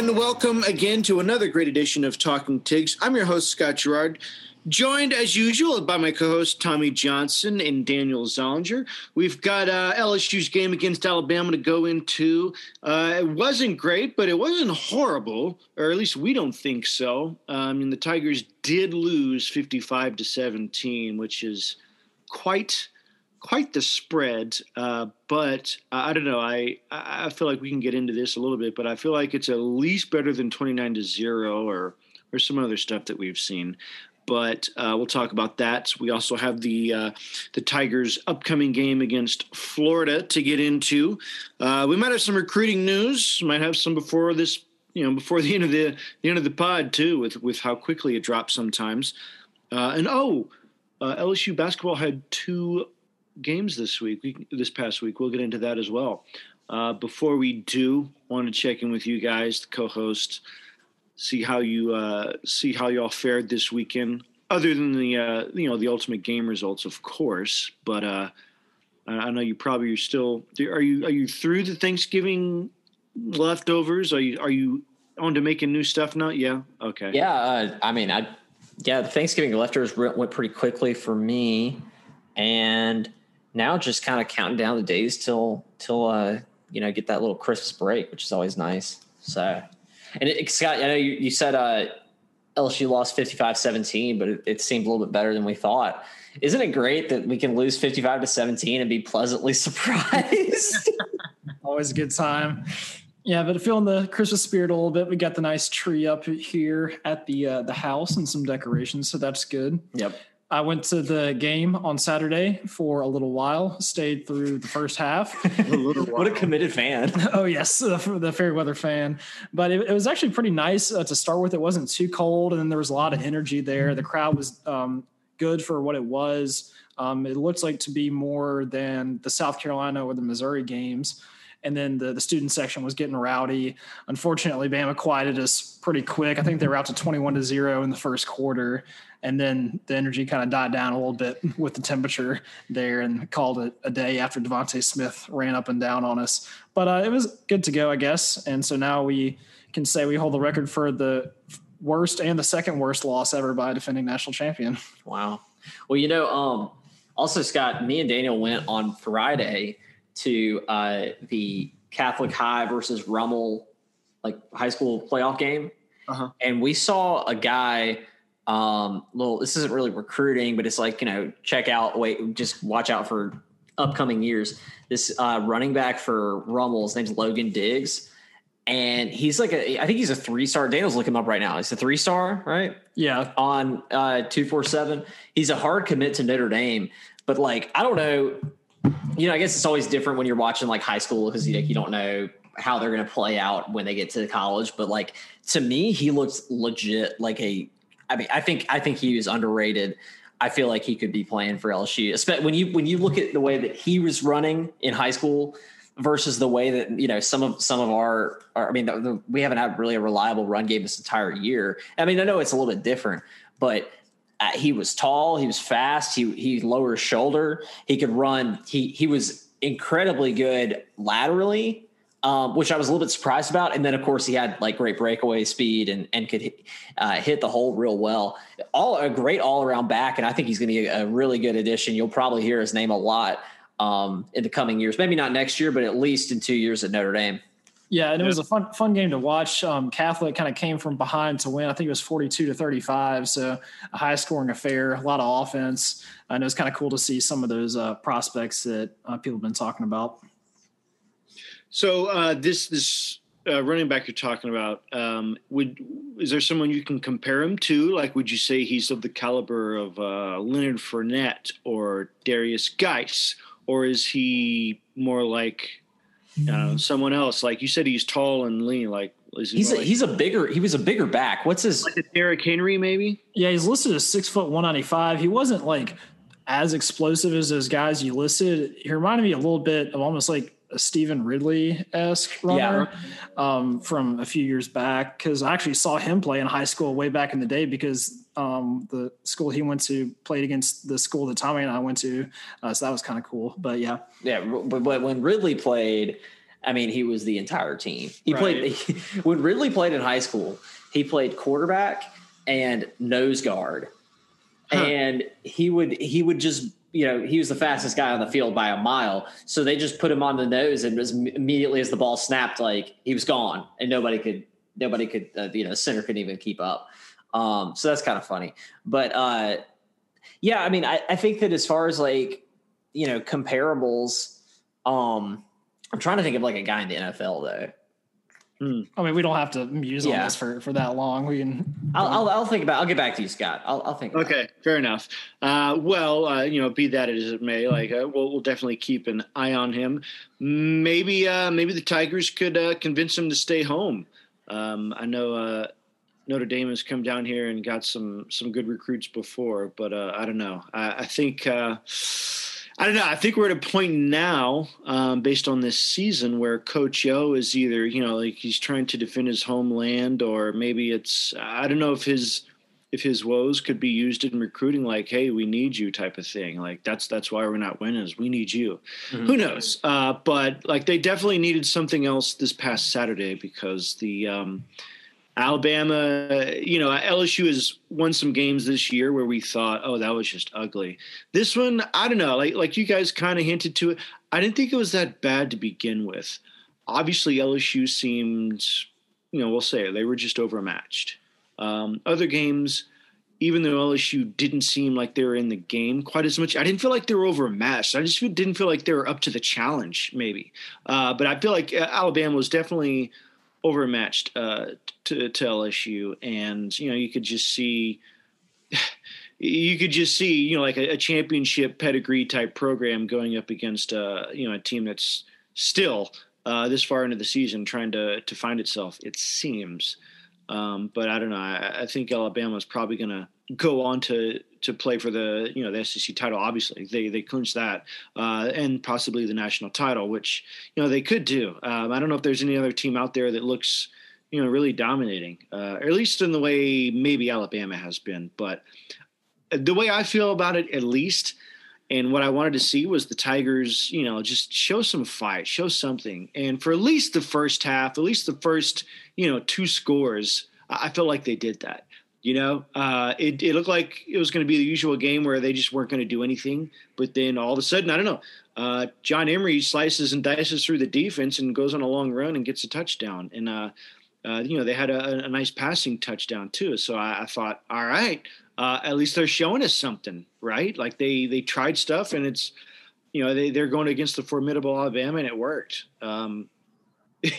Everyone. Welcome again to another great edition of Talking Tigs. I'm your host, Scott Gerard, joined as usual by my co host, Tommy Johnson and Daniel Zollinger. We've got uh, LSU's game against Alabama to go into. Uh, it wasn't great, but it wasn't horrible, or at least we don't think so. I mean, the Tigers did lose 55 to 17, which is quite quite the spread, uh, but I don't know. I I feel like we can get into this a little bit, but I feel like it's at least better than twenty nine to zero or or some other stuff that we've seen. But uh, we'll talk about that. We also have the uh, the Tigers' upcoming game against Florida to get into. Uh, we might have some recruiting news. Might have some before this, you know, before the end of the the end of the pod too, with with how quickly it drops sometimes. Uh, and oh, uh, LSU basketball had two games this week, we, this past week. We'll get into that as well. Uh, before we do, want to check in with you guys, the co-host, see how you uh, see how y'all fared this weekend. Other than the uh, you know the ultimate game results, of course, but uh, I know you probably are still. Are you are you through the Thanksgiving leftovers? Are you are you on to making new stuff now? Yeah. Okay. Yeah. Uh, I mean, I yeah, the Thanksgiving leftovers went pretty quickly for me, and now just kind of counting down the days till till uh you know get that little Christmas break, which is always nice. So, and it, Scott, I know you, you said uh, LSU lost 55-17, but it, it seemed a little bit better than we thought. Isn't it great that we can lose 55 to 17 and be pleasantly surprised? always a good time. Yeah, but feeling the Christmas spirit a little bit. We got the nice tree up here at the uh, the house and some decorations, so that's good. Yep. I went to the game on Saturday for a little while, stayed through the first half. a what a committed fan. oh, yes, the, the fair weather fan. But it, it was actually pretty nice uh, to start with. It wasn't too cold, and then there was a lot of energy there. The crowd was um, good for what it was. Um, it looks like to be more than the South Carolina or the Missouri games and then the, the student section was getting rowdy. Unfortunately, Bama quieted us pretty quick. I think they were out to 21 to zero in the first quarter. And then the energy kind of died down a little bit with the temperature there and called it a day after DeVonta Smith ran up and down on us. But uh, it was good to go, I guess. And so now we can say we hold the record for the worst and the second worst loss ever by a defending national champion. Wow. Well, you know, um, also, Scott, me and Daniel went on Friday to uh, the Catholic High versus Rummel like high school playoff game, uh-huh. and we saw a guy. Um, little, this isn't really recruiting, but it's like you know, check out. Wait, just watch out for upcoming years. This uh, running back for Rummel, his name's Logan Diggs, and he's like a. I think he's a three star. Daniel's looking him up right now. He's a three star, right? Yeah. On uh, two four seven, he's a hard commit to Notre Dame, but like I don't know you know, I guess it's always different when you're watching like high school because you, like, you don't know how they're going to play out when they get to college. But like to me, he looks legit like a. I mean, I think I think he was underrated. I feel like he could be playing for LSU. Especially when you when you look at the way that he was running in high school versus the way that you know some of some of our, our I mean, the, the, we haven't had really a reliable run game this entire year. I mean, I know it's a little bit different, but uh, he was tall, he was fast, he he lower shoulder, he could run. He he was incredibly good laterally, um, which I was a little bit surprised about. And then of course he had like great breakaway speed and and could uh, hit the hole real well. All a great all around back, and I think he's going to be a really good addition. You'll probably hear his name a lot um, in the coming years. Maybe not next year, but at least in two years at Notre Dame. Yeah, and it was a fun fun game to watch. Um, Catholic kind of came from behind to win. I think it was forty two to thirty five, so a high scoring affair, a lot of offense, and it was kind of cool to see some of those uh, prospects that uh, people have been talking about. So uh, this this uh, running back you're talking about, um, would is there someone you can compare him to? Like, would you say he's of the caliber of uh, Leonard Fournette or Darius Guice, or is he more like uh, someone else. Like you said, he's tall and lean. Like he he's a, like, he's a bigger he was a bigger back. What's his like a Derrick Henry maybe? Yeah, he's listed as six foot one ninety five. He wasn't like as explosive as those guys you listed. He reminded me a little bit of almost like a Stevan Ridley esque runner yeah. um, from a few years back because I actually saw him play in high school way back in the day because um, the school he went to played against the school that Tommy and I went to, uh, so that was kind of cool. But yeah, yeah. But, but when Ridley played, I mean, he was the entire team. He Right. played he, when Ridley played in high school. He played quarterback and nose guard, Huh. and he would he would just you know he was the fastest guy on the field by a mile. So they just put him on the nose, and as immediately as the ball snapped, like he was gone, and nobody could nobody could uh, you know center couldn't even keep up. Um, so that's kind of funny, but uh, yeah, I mean, I, I think that as far as like you know comparables, um, I'm trying to think of like a guy in the NFL though. I mean, we don't have to muse on this for, for that long. We can. I'll, I'll I'll think about. I'll get back to you, Scott. I'll I'll think. about it. Okay, fair enough. Uh, well, uh, you know, be that as it may, like uh, we'll, we'll definitely keep an eye on him. Maybe, uh, maybe the Tigers could uh, convince him to stay home. Um, I know uh, Notre Dame has come down here and got some some good recruits before, but uh, I don't know. I, I think. I don't know. I think we're at a point now, um, based on this season, where Coach O is either, you know, like he's trying to defend his homeland, or maybe it's I don't know if his if his woes could be used in recruiting, like, hey, we need you type of thing. Like that's that's why we're not winning is we need you. Mhm. Who knows? Uh, but like they definitely needed something else this past Saturday because the um, Alabama, you know, LSU has won some games this year where we thought, oh, that was just ugly. This one, I don't know. Like like you guys kind of hinted to it. I didn't think it was that bad to begin with. Obviously, LSU seemed, you know, we'll say it, they were just overmatched. Um, other games, even though LSU didn't seem like they were in the game quite as much, I didn't feel like they were overmatched. I just didn't feel like they were up to the challenge, maybe. Uh, but I feel like uh, Alabama was definitely overmatched uh, to, to LSU, and you know you could just see. You could just see, you know, like a, a championship pedigree type program going up against, uh, you know, a team that's still uh, this far into the season trying to to find itself. It seems, um, but I don't know. I, I think Alabama is probably going to go on to to play for the you know the SEC title. Obviously, they they clinched that, uh, and possibly the national title, which you know they could do. Um, I don't know if there's any other team out there that looks you know really dominating, uh, at least in the way maybe Alabama has been. But the way I feel about it, at least. And what I wanted to see was the Tigers, you know, just show some fight, show something. And for at least the first half, at least the first, you know, two scores, I I felt like they did that. You know, uh, it, it looked like it was going to be the usual game where they just weren't going to do anything. But then all of a sudden, I don't know, uh, John Emery slices and dices through the defense and goes on a long run and gets a touchdown. And, uh, uh, you know, they had a, a nice passing touchdown too. So I, I thought, all right, uh, at least they're showing us something, right? Like they they tried stuff and it's, you know, they they're going against the formidable Alabama and it worked. Um,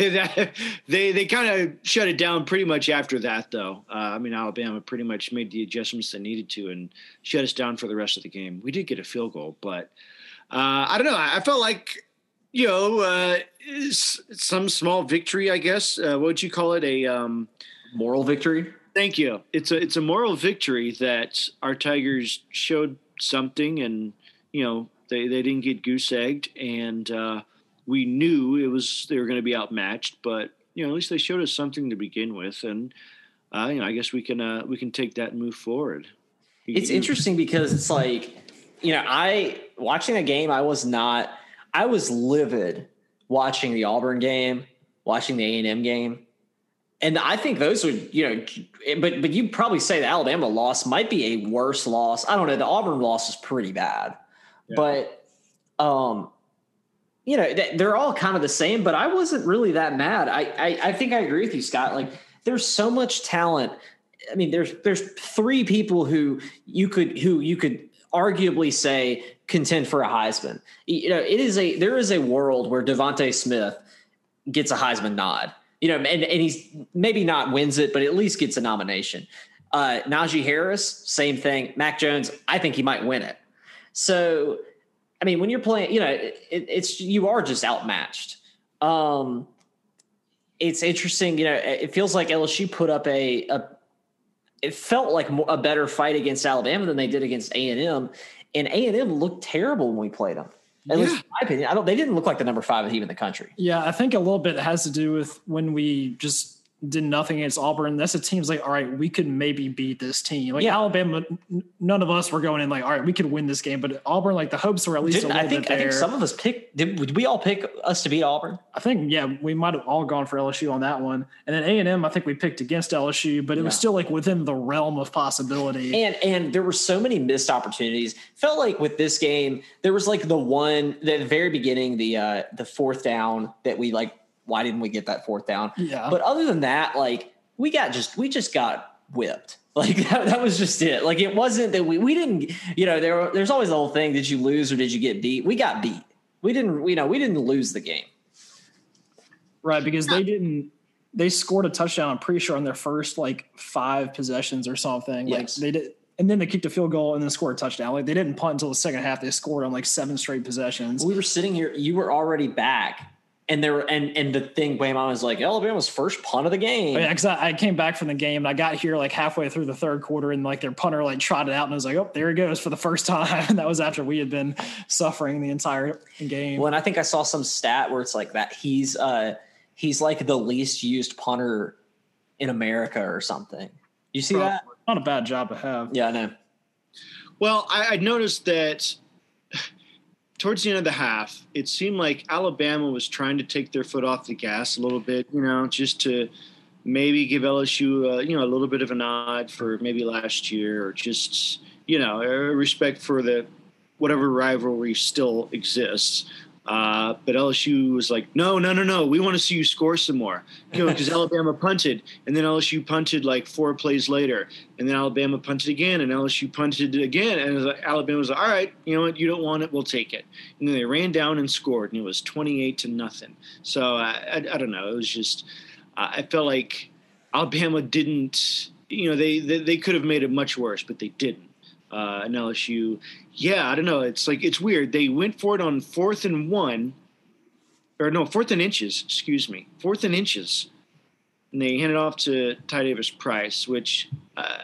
they they kind of shut it down pretty much after that, though. Uh, I mean, Alabama pretty much made the adjustments they needed to and shut us down for the rest of the game. We did get a field goal, but uh, I don't know. I, I felt like you know uh, s- some small victory, I guess. Uh, what would you call it? A um, Moral victory. Thank you. It's a it's a moral victory that our Tigers showed something, and you know they, they didn't get goose egged, and uh, we knew it was they were going to be outmatched, but you know at least they showed us something to begin with, and uh, you know I guess we can uh, we can take that and move forward. It's You- interesting because it's like, you know, I watching a game, I was not, I was livid watching the Auburn game, watching the A and M game, and I think those would, you know, but but you probably say the Alabama loss might be a worse loss. I don't know. The Auburn loss is pretty bad, Yeah. but um, you know, they're all kind of the same. But I wasn't really that mad. I I, I think I agree with you, Scott. Like, there's so much talent. I mean, there's there's three people who you could who you could arguably say contend for a Heisman. You know, it is a there is a world where DeVonta Smith gets a Heisman nod. You know, and, and he's maybe not wins it, but at least gets a nomination. Uh, Najee Harris, same thing. Mac Jones, I think he might win it. So, I mean, when you're playing, you know, it, it's you are just outmatched. Um, it's interesting, you know. It feels like LSU put up a, a it felt like a better fight against Alabama than they did against A and M, and A and M looked terrible when we played them. At least, in my opinion, I don't. They didn't look like the number five team in the country. Yeah, I think a little bit has to do with when we just did nothing against Auburn. That's a team's like, all right, we could maybe beat this team. Like Yeah. Alabama, none of us were going in like, all right, we could win this game. But Auburn, like the hopes were at least Didn't, a little I think bit I think some of us picked. Did, did we all pick us to beat Auburn? I think yeah, we might have all gone for LSU on that one. And then A and M, I think we picked against LSU, but it was still like within the realm of possibility. And and there were so many missed opportunities. Felt like with this game, there was like the one the very beginning, the uh the fourth down that we like. Why didn't we get that fourth down? Yeah. But other than that, like we got just we just got whipped. Like that, that was just it. Like it wasn't that we we didn't. You know, there there's always the whole thing: did you lose or did you get beat? We got beat. We didn't. You know, we didn't lose the game. right, because they didn't they scored a touchdown, I'm pretty sure, on their first like five possessions or something. Yes. Like they did and then they kicked a field goal and then scored a touchdown. Like they didn't punt until the second half. They scored on like seven straight possessions. we were sitting here. You were already back, and there and and the thing came on was like Alabama's first punt of the game. Oh, Yeah, because I, I came back from the game and I got here like halfway through the third quarter and like their punter like trotted out and I was like, oh, there he goes for the first time. And that was after we had been suffering the entire game. Well, and I think I saw some stat where it's like that he's uh he's like the least used punter in America or something. You see that? Not a bad job to have. Yeah, I know. Well, I, I noticed that towards the end of the half, it seemed like Alabama was trying to take their foot off the gas a little bit, you know, just to maybe give LSU, uh, you know, a little bit of a nod for maybe last year, or just you know, respect for the whatever rivalry still exists. Uh, but LSU was like, no, no, no, no. We want to see you score some more. You know, because Alabama punted, and then LSU punted like four plays later, and then Alabama punted again, and LSU punted again, and like, Alabama was like, all right, you know what? You don't want it, we'll take it. And then they ran down and scored, and it was twenty-eight to nothing. So I, I, I don't know. It was just uh, I felt like Alabama didn't. You know, they, they they could have made it much worse, but they didn't. Uh, and LSU, yeah, I don't know. It's like it's weird. They went for it on fourth and one, or no, fourth and inches. Excuse me, fourth and inches, and they handed off to Ty Davis Price, which uh,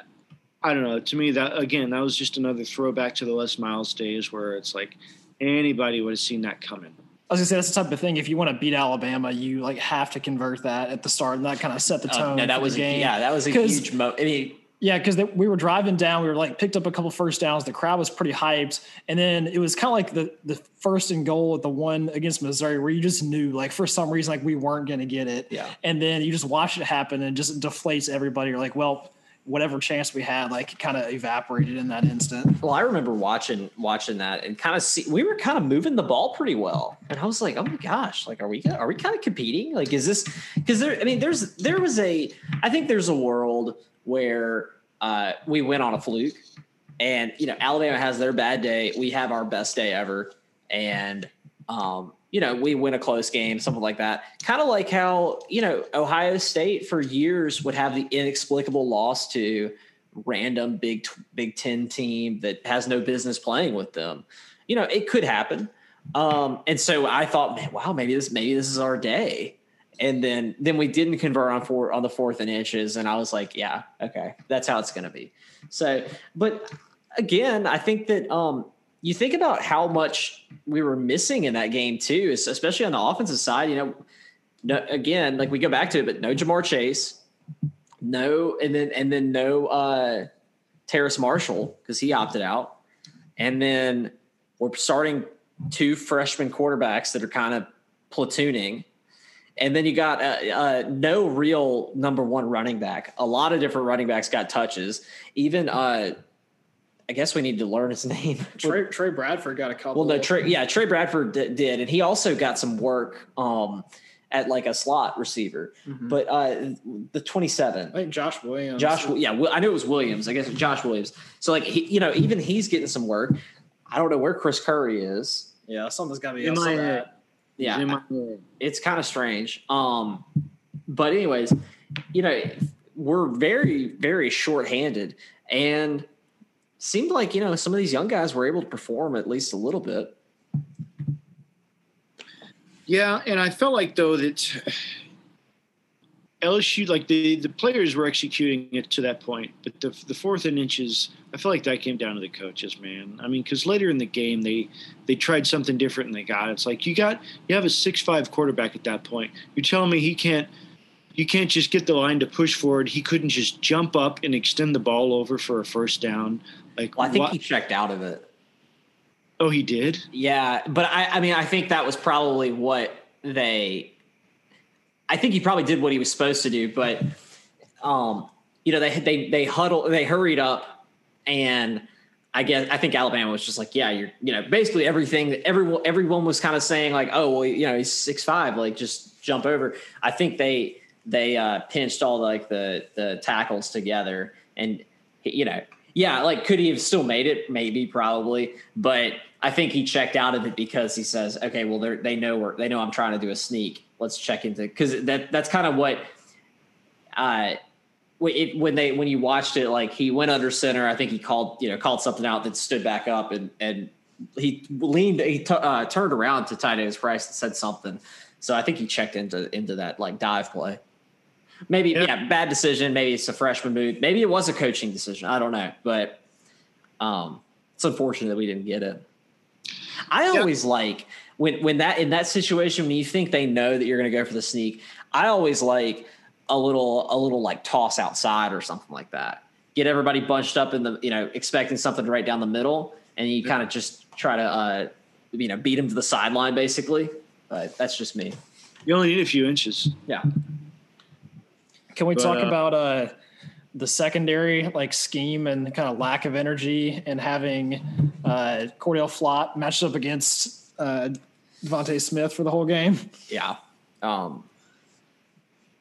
I don't know. To me, that again, that was just another throwback to the Les Miles days, where it's like anybody would have seen that coming. I was gonna say that's the type of thing. If you want to beat Alabama, you like have to convert that at the start, and that kind of set the Oh, tone. no, that was the a, yeah, that was a 'Cause- huge mo. I mean, Yeah, because we were driving down, we were like picked up a couple first downs. The crowd was pretty hyped, and then it was kind of like the the first and goal at the one against Missouri, where you just knew like for some reason like we weren't going to get it. Yeah. and then you just watch it happen, and just deflates everybody. You're like, well, whatever chance we had, like kind of evaporated in that instant. well, I remember watching watching that and kind of see we were kind of moving the ball pretty well, and I was like, oh my gosh, like are we are we kind of competing? Like, is this because there? I mean, there's there was a I think there's a world where uh, we went on a fluke, and you know Alabama has their bad day, we have our best day ever, and um, you know we win a close game, something like that. Kind of like how you know Ohio State for years would have the inexplicable loss to random Big Big Ten team that has no business playing with them. You know, it could happen. Um, and so I thought, man, wow, maybe this maybe this is our day. And then then we didn't convert on four on the fourth and inches, and I was like, yeah, okay, that's how it's going to be. So, but again, I think that um, you think about how much we were missing in that game too, especially on the offensive side. You know, no, again, like we go back to it, but no Ja'Marr Chase, no, and then and then no uh, Terrace Marshall because he opted out, and then we're starting two freshman quarterbacks that are kind of platooning. And then you got uh, uh, no real number one running back. A lot of different running backs got touches. Even uh, I guess we need to learn his name. Trey, Tre Bradford got a couple. Well, no, Trey, yeah, Tre Bradford d- did, and he also got some work um, at like a slot receiver. But uh, the twenty-seven, I think Josh Williams. Josh, yeah, I knew it was Williams. I guess Josh Williams. So like, he, you know, even he's getting some work. I don't know where Chris Curry is. Yeah, something's got to be In else my head. Yeah, In my head. it's kind of strange. Um, but anyways, you know, we're very, very short-handed, and seemed like you know some of these young guys were able to perform at least a little bit. Yeah, and I felt like though that LSU, like the the players were executing it to that point, but the the fourth and inches, I feel like that came down to the coaches, man. I mean, because later in the game they they tried something different and they got it. It's like you got you have a six five quarterback at that point. You're telling me he can't you can't just get the line to push forward. He couldn't just jump up and extend the ball over for a first down. Like, well, I think he checked out of it. Oh, he did. Yeah, but I, I mean, I think that was probably what they. I think he probably did what he was supposed to do, but, um, you know, they they they huddled, they hurried up, and I guess I think Alabama was just like, yeah, you're, you know, basically everything. Everyone everyone was kind of saying like, oh, well, you know, he's six five, like just jump over. I think they they uh, pinched all like the the tackles together, and you know, yeah, like could he have still made it? Maybe, probably, but I think he checked out of it because he says, okay, well, they know where they know I'm trying to do a sneak. Let's check into because that that's kind of what. Uh, it, when they when you watched it, like he went under center. I think he called you know called something out that stood back up and and he leaned he t- uh, turned around to Ty Davis Price and said something. So I think he checked into into that like dive play. Maybe yeah. yeah, bad decision. Maybe it's a freshman move. Maybe it was a coaching decision. I don't know, but um, it's unfortunate that we didn't get it. I always like when when that in that situation when you think they know that you're going to go for the sneak. I always like a little a little like toss outside or something like that. Get everybody bunched up in the you know expecting something right down the middle, and you yeah. kind of just try to uh, you know beat them to the sideline basically. But that's just me. You only need a few inches. Yeah. Can we but, talk uh, about uh, the secondary like scheme and kind of lack of energy and having uh, Cordale Flott matched up against uh, DeVonta Smith for the whole game? Yeah. Um,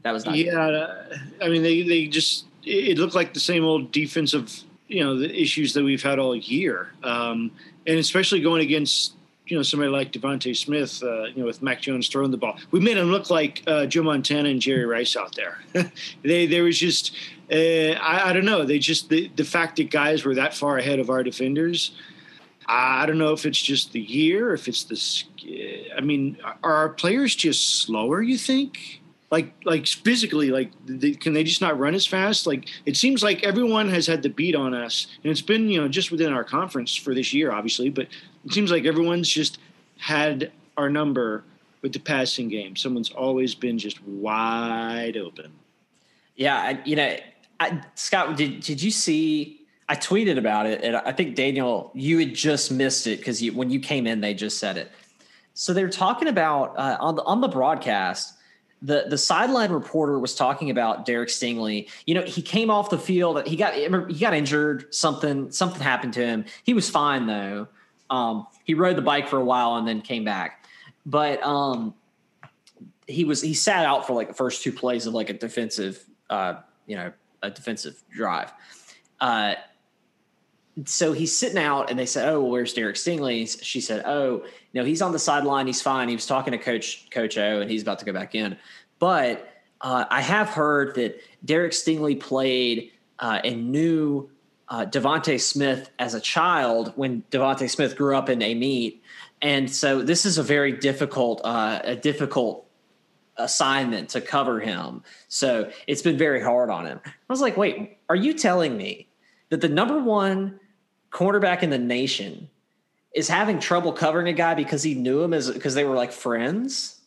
that was not. Yeah, uh, I mean they they just it looked like the same old defensive you know the issues that we've had all year, um, and especially going against you know somebody like DeVonta Smith, uh, you know, with Mac Jones throwing the ball, we made him look like uh, Joe Montana and Jerry Rice out there. they there was just uh, I, I, don't know. They just the, the fact that guys were that far ahead of our defenders. I don't know if it's just the year, if it's the. I mean, are our players just slower? You think? Like, like physically, like, can they just not run as fast? Like, it seems like everyone has had the beat on us, and it's been, you know, just within our conference for this year, obviously. But it seems like everyone's just had our number with the passing game. Someone's always been just wide open. Yeah, I, you know, I, Scott, did did you see? I tweeted about it, and I think Daniel, you had just missed it because when you came in, they just said it. So they were talking about uh, on the on the broadcast. The the sideline reporter was talking about Derek Stingley. You know, he came off the field. He got he got injured. Something something happened to him. He was fine though. Um, he rode the bike for a while and then came back, but um, he was he sat out for like the first two plays of like a defensive, uh, you know, a defensive drive. Uh, so he's sitting out, and they said, "Oh, well, where's Derek Stingley?" She said, "Oh, no, he's on the sideline. He's fine. He was talking to Coach Coach O, and he's about to go back in." But uh, I have heard that Derek Stingley played uh, and knew uh, DeVonta Smith as a child when DeVonta Smith grew up in Amite, and so this is a very difficult, uh, a difficult assignment to cover him. So it's been very hard on him. I was like, wait, are you telling me that the number one cornerback in the nation is having trouble covering a guy because he knew him as because they were like friends?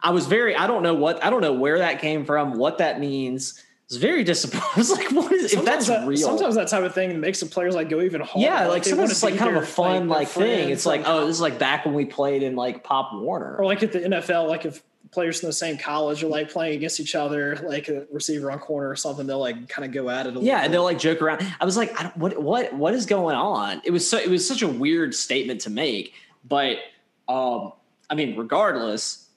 I was very, I don't know what, I don't know where that came from, what that means was very disappointed. I was like, what is if that's that, real? Sometimes that type of thing makes the players like go even harder. Yeah, like, like sometimes it's like kind of a fun like, like thing. It's like, oh, this is like back when we played in like Pop Warner. Or like at the NFL, like if players from the same college are like playing against each other, like a receiver on corner or something, they'll like kind of go at it. yeah, and they'll like joke around. I was like, I what what what is going on? It was so it was such a weird statement to make, but um, I mean, regardless,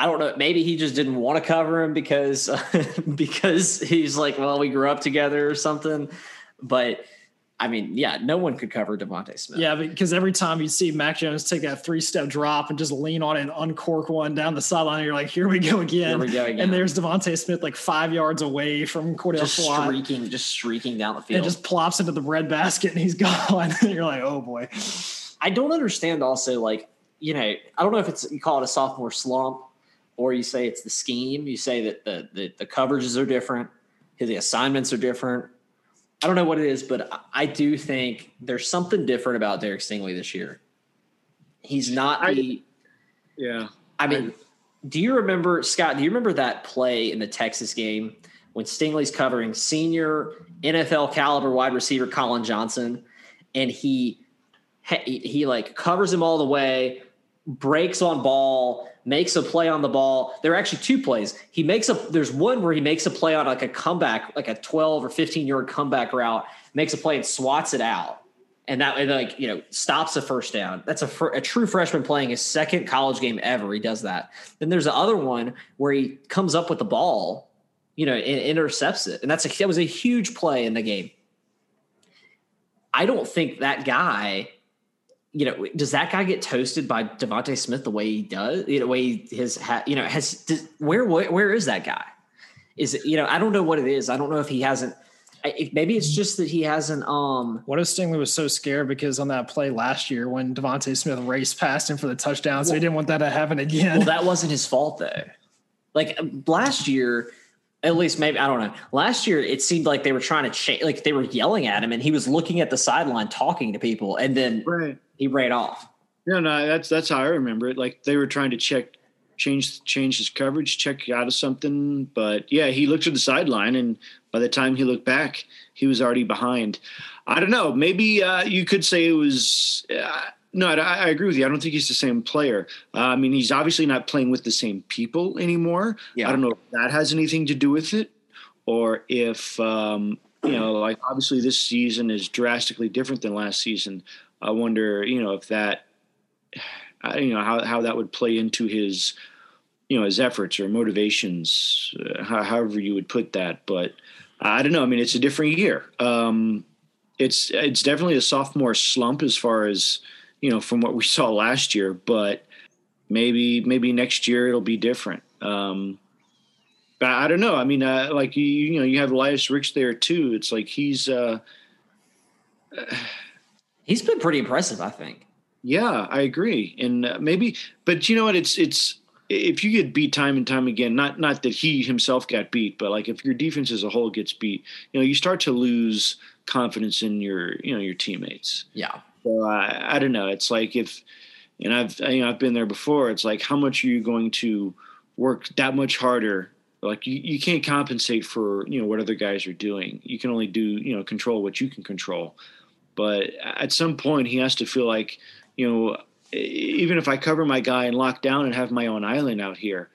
I don't know. Maybe he just didn't want to cover him because because he's like, well, we grew up together or something. But I mean, yeah, no one could cover DeVonta Smith. Yeah, because every time you see Mac Jones take that three step drop and just lean on it and uncork one down the sideline, you're like, here we go again. Here we go again. And there's DeVonta Smith like five yards away from Cordale just Flott. streaking, just streaking down the field, and just plops into the bread basket and he's gone. and you're like, oh boy. I don't understand. Also, like you know, I don't know if it's you call it a sophomore slump or you say it's the scheme. You say that the, the, the coverages are different, the assignments are different. I don't know what it is, but I do think there's something different about Derek Stingley this year. He's not the. I, yeah. I mean, do you remember Scott? Do you remember that play in the Texas game when Stingley's covering senior NFL caliber wide receiver Collin Johnson, and he he, he like covers him all the way, breaks on ball, makes a play on the ball. There are actually two plays. He makes a there's one where he makes a play on like a comeback, like a 12 or 15 yard comeback route, makes a play and swats it out. And that and like, you know, stops a first down. That's a, a true freshman playing his second college game ever. He does that. Then there's the other one where he comes up with the ball, you know, and intercepts it. And that's a, that was a huge play in the game. I don't think that guy you know, does that guy get toasted by DeVonta Smith the way he does? You know, way he his ha, you know has does, where, where where is that guy? Is it you know I don't know what it is. I don't know if he hasn't. If, maybe it's just that he hasn't. Um, what if Stingley was so scared because on that play last year when DeVonta Smith raced past him for the touchdown, so well, he didn't want that to happen again. Well, that wasn't his fault though. Like last year, at least maybe I don't know. Last year, it seemed like they were trying to change, like they were yelling at him, and he was looking at the sideline talking to people, and then right he ran off. No, no, that's that's how I remember it. Like they were trying to check, change change his coverage, check out of something. But yeah, he looked to the sideline, and by the time he looked back, he was already behind. I don't know. Maybe uh, you could say it was. Uh, no, I, I, agree with you. I don't think he's the same player. Uh, I mean, he's obviously not playing with the same people anymore. Yeah. I don't know if that has anything to do with it, or if um, you know, like obviously this season is drastically different than last season. I wonder, you know, if that, you know, how how that would play into his, you know, his efforts or motivations, uh, however you would put that. But I don't know. I mean, it's a different year. Um, it's it's definitely a sophomore slump as far as you know from what we saw last year. But maybe maybe next year it'll be different. Um, I don't know. I mean, uh, like you, you know, you have Elias Ricks there too. It's like he's. Uh, He's been pretty impressive, I think. Yeah, I agree, and uh, maybe, but you know what? It's it's if you get beat time and time again, not not that he himself got beat, but like if your defense as a whole gets beat, you know, you start to lose confidence in your you know your teammates. Yeah. So I I don't know. It's like if, and I've you know I've been there before. It's like how much are you going to work that much harder like you, you can't compensate for you know what other guys are doing you can only do you know control what you can control but at some point, he has to feel like, you know, even if I cover my guy and lock down and have my own island out here,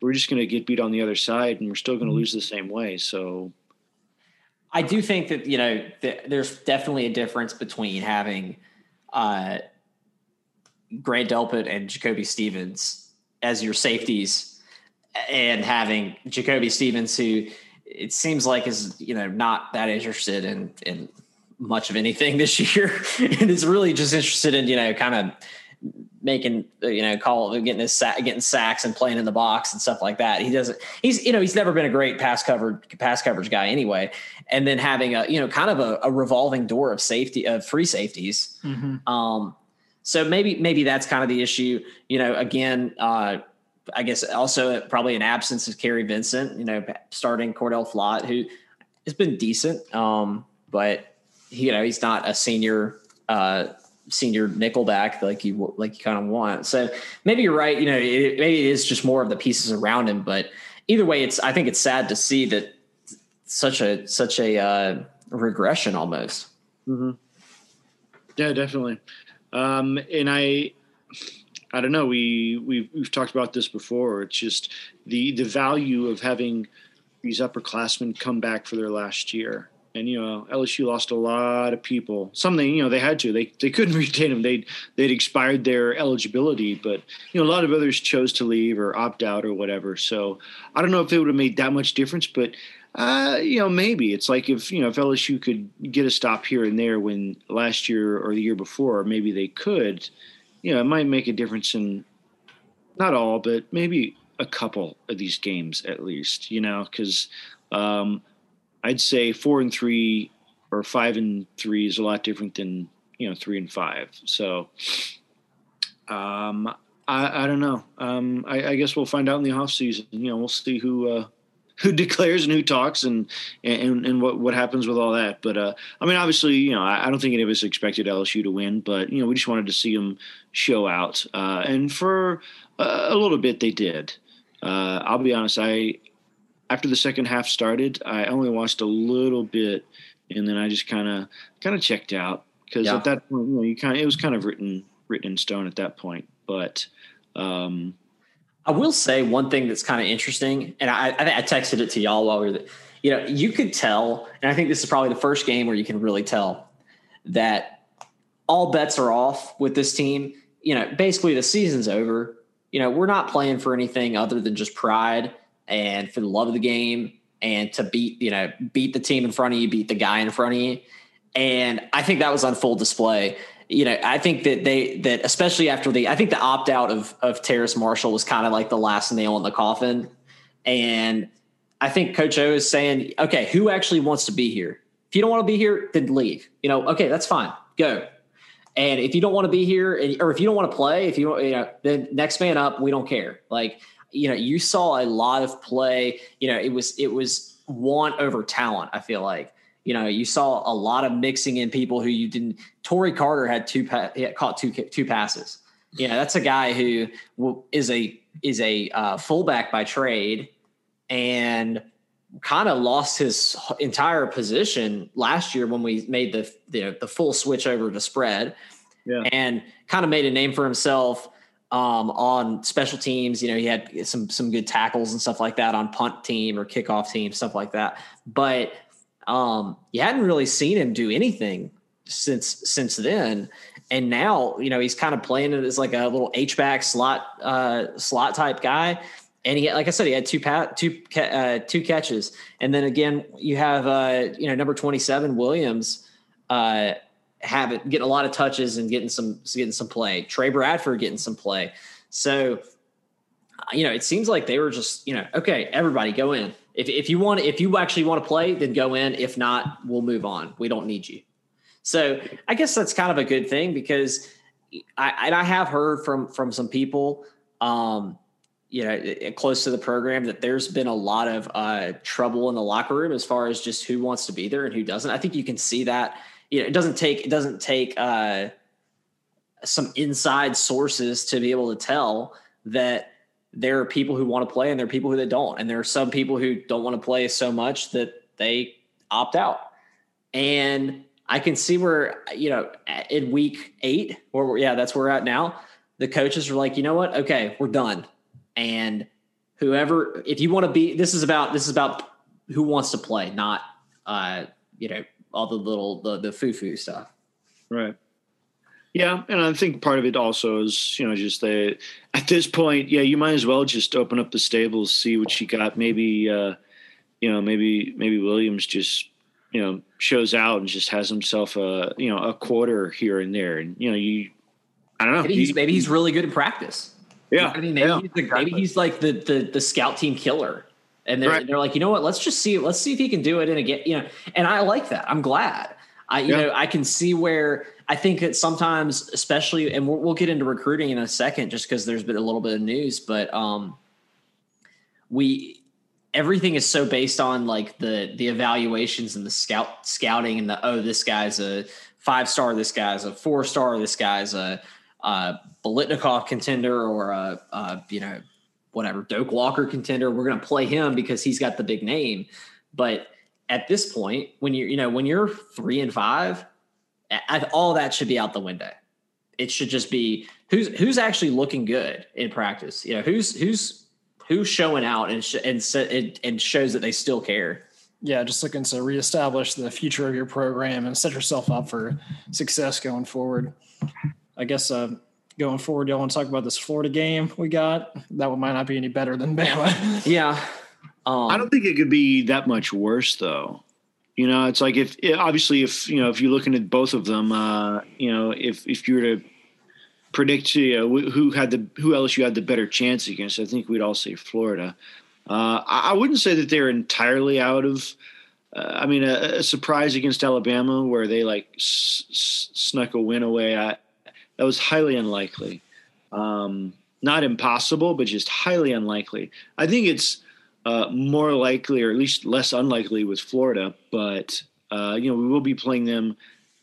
we're just going to get beat on the other side, and we're still going to mm-hmm. lose the same way. So, I do think that you know there's definitely a difference between having uh, Grant Delpit and Jacoby Stevens as your safeties, and having Jacoby Stevens who it seems like is you know not that interested in in much of anything this year and is really just interested in, you know, kind of making, you know, call getting his getting sacks and playing in the box and stuff like that. He doesn't, he's, you know, he's never been a great pass covered pass coverage guy anyway. And then having a, you know, kind of a, a revolving door of safety of free safeties. Mm-hmm. Um, so maybe, maybe that's kind of the issue, you know, again, uh, I guess also probably an absence of Kary Vincent, you know, starting Cordale Flott, who has been decent. Um, but you know he's not a senior uh, senior nickelback like you like you kind of want. So maybe you're right. You know, it, maybe it is just more of the pieces around him. But either way, it's I think it's sad to see that such a such a uh, regression almost. Mm-hmm. Yeah, definitely. Um, and I, I don't know. We we've we've talked about this before. It's just the the value of having these upperclassmen come back for their last year and you know LSU lost a lot of people. Something you know they had to. They they couldn't retain them. They they'd expired their eligibility, but you know a lot of others chose to leave or opt out or whatever. So I don't know if it would have made that much difference, but uh, you know maybe it's like if you know if LSU could get a stop here and there when last year or the year before, maybe they could. You know, it might make a difference in not all, but maybe a couple of these games at least. You know, because. Um, I'd say four and three or five and three is a lot different than you know three and five. So um, I, I don't know. Um, I, I, guess we'll find out in the off season. You know, we'll see who uh, who declares and who talks and and and what what happens with all that. But uh, I mean, obviously, you know, I, I, don't think any of us expected LSU to win, but you know, we just wanted to see them show out, uh, and for a little bit they did. uh, I'll be honest. I after the second half started, I only watched a little bit, and then I just kind of kind of checked out because Yeah. at that point, you know, you kind it was kind of written written in stone at that point. But um, I will say one thing that's kind of interesting, and I, I, I texted it to y'all while we were, there. you know, you could tell, and I think this is probably the first game where you can really tell that all bets are off with this team. You know, basically the season's over. You know, we're not playing for anything other than just pride and for the love of the game and to beat, you know, beat the team in front of you, beat the guy in front of you. And I think that was on full display you know, I think that they that especially after the I think the opt out of of Terrace Marshall was kind of like the last nail in the coffin. And I think Coach O is saying, okay, who actually wants to be here? If you don't want to be here, then leave. You know, okay, that's fine. Go. And if you don't want to be here, and, or if you don't want to play, if you you know, then next man up. We don't care. Like, you know, you saw a lot of play. You know, it was it was want over talent. I feel like you know, you saw a lot of mixing in people who you didn't. Tory Carter had two pa- he had caught two two passes. You know, that's a guy who is a is a uh, fullback by trade, and kind of lost his entire position last year when we made the the, the full switch over to spread, Yeah. and kind of made a name for himself um, on special teams. You know, he had some some good tackles and stuff like that on punt team or kickoff team, stuff like that. But um, you hadn't really seen him do anything since since then. And now, you know, he's kind of playing it as like a little H back slot uh, slot type guy. And he, like I said, he had two pat two uh, two catches, and then again, you have uh, you know number twenty seven Williams uh, have it getting a lot of touches and getting some getting some play. Tre Bradford getting some play. So you know, it seems like they were just, you know, okay, everybody go in. If if you want if you actually want to play, then go in. If not, we'll move on. We don't need you. So I guess that's kind of a good thing because I and I have heard from from some people um you know close to the program that there's been a lot of uh trouble in the locker room as far as just who wants to be there and who doesn't. I think you can see that. You know, it doesn't take it doesn't take uh some inside sources to be able to tell that there are people who want to play and there are people who that don't. And there are some people who don't want to play so much that they opt out. And I can see where, you know, in week eight, or we're, yeah, that's where we're at now. The coaches are like, you know what? Okay, we're done. And whoever, if you want to be, this is about, this is about who wants to play, not, uh, you know, all the little, the, the foo foo stuff. Right. Yeah, and I think part of it also is, you know, just that at this point, yeah, you might as well just open up the stables, see what you got. Maybe, uh, you know, maybe maybe Williams just, you know, shows out and just has himself a, you know, a quarter here and there, and you know, you, I don't know, Maybe he's, maybe he's really good in practice. yeah, I mean, maybe, yeah, he's, the, maybe he's like the, the the scout team killer, and they're Right. they're like, you know what? Let's just see. Let's see if he can do it in a get. You know, and I like that. I'm glad. I you Yeah. know I can see where I think that sometimes, especially, and we'll, we'll get into recruiting in a second, just because there's been a little bit of news, but um, we everything is so based on like the the evaluations and the scout scouting and the oh this guy's a five star this guy's a four star this guy's a uh Biletnikoff contender or a, a you know whatever Doak Walker contender we're going to play him because he's got the big name. But at this point when you're you know when you're 3 and 5 all that should be out the window. It should just be who's who's actually looking good in practice? You know who's who's who's showing out and sh- and, and and shows that they still care? Yeah, just looking to reestablish the future of your program and set yourself up for success going forward. I guess uh, going forward, y'all want to talk about this Florida game we got? That one might not be any better than Bama. yeah um, I don't think it could be that much worse, though. You know, it's like if obviously if you know if you're looking at both of them, uh, you know, if if you were to predict you know, who had the who else you had the better chance against, I think we'd all say Florida. Uh, I, I wouldn't say that they're entirely out of. Uh, I mean, a, a surprise against Alabama where they like s- s- snuck a win away. I, that was highly unlikely. Um, not impossible, but just highly unlikely. I think it's uh, more likely, or at least less unlikely, with Florida. But uh, you know, we will be playing them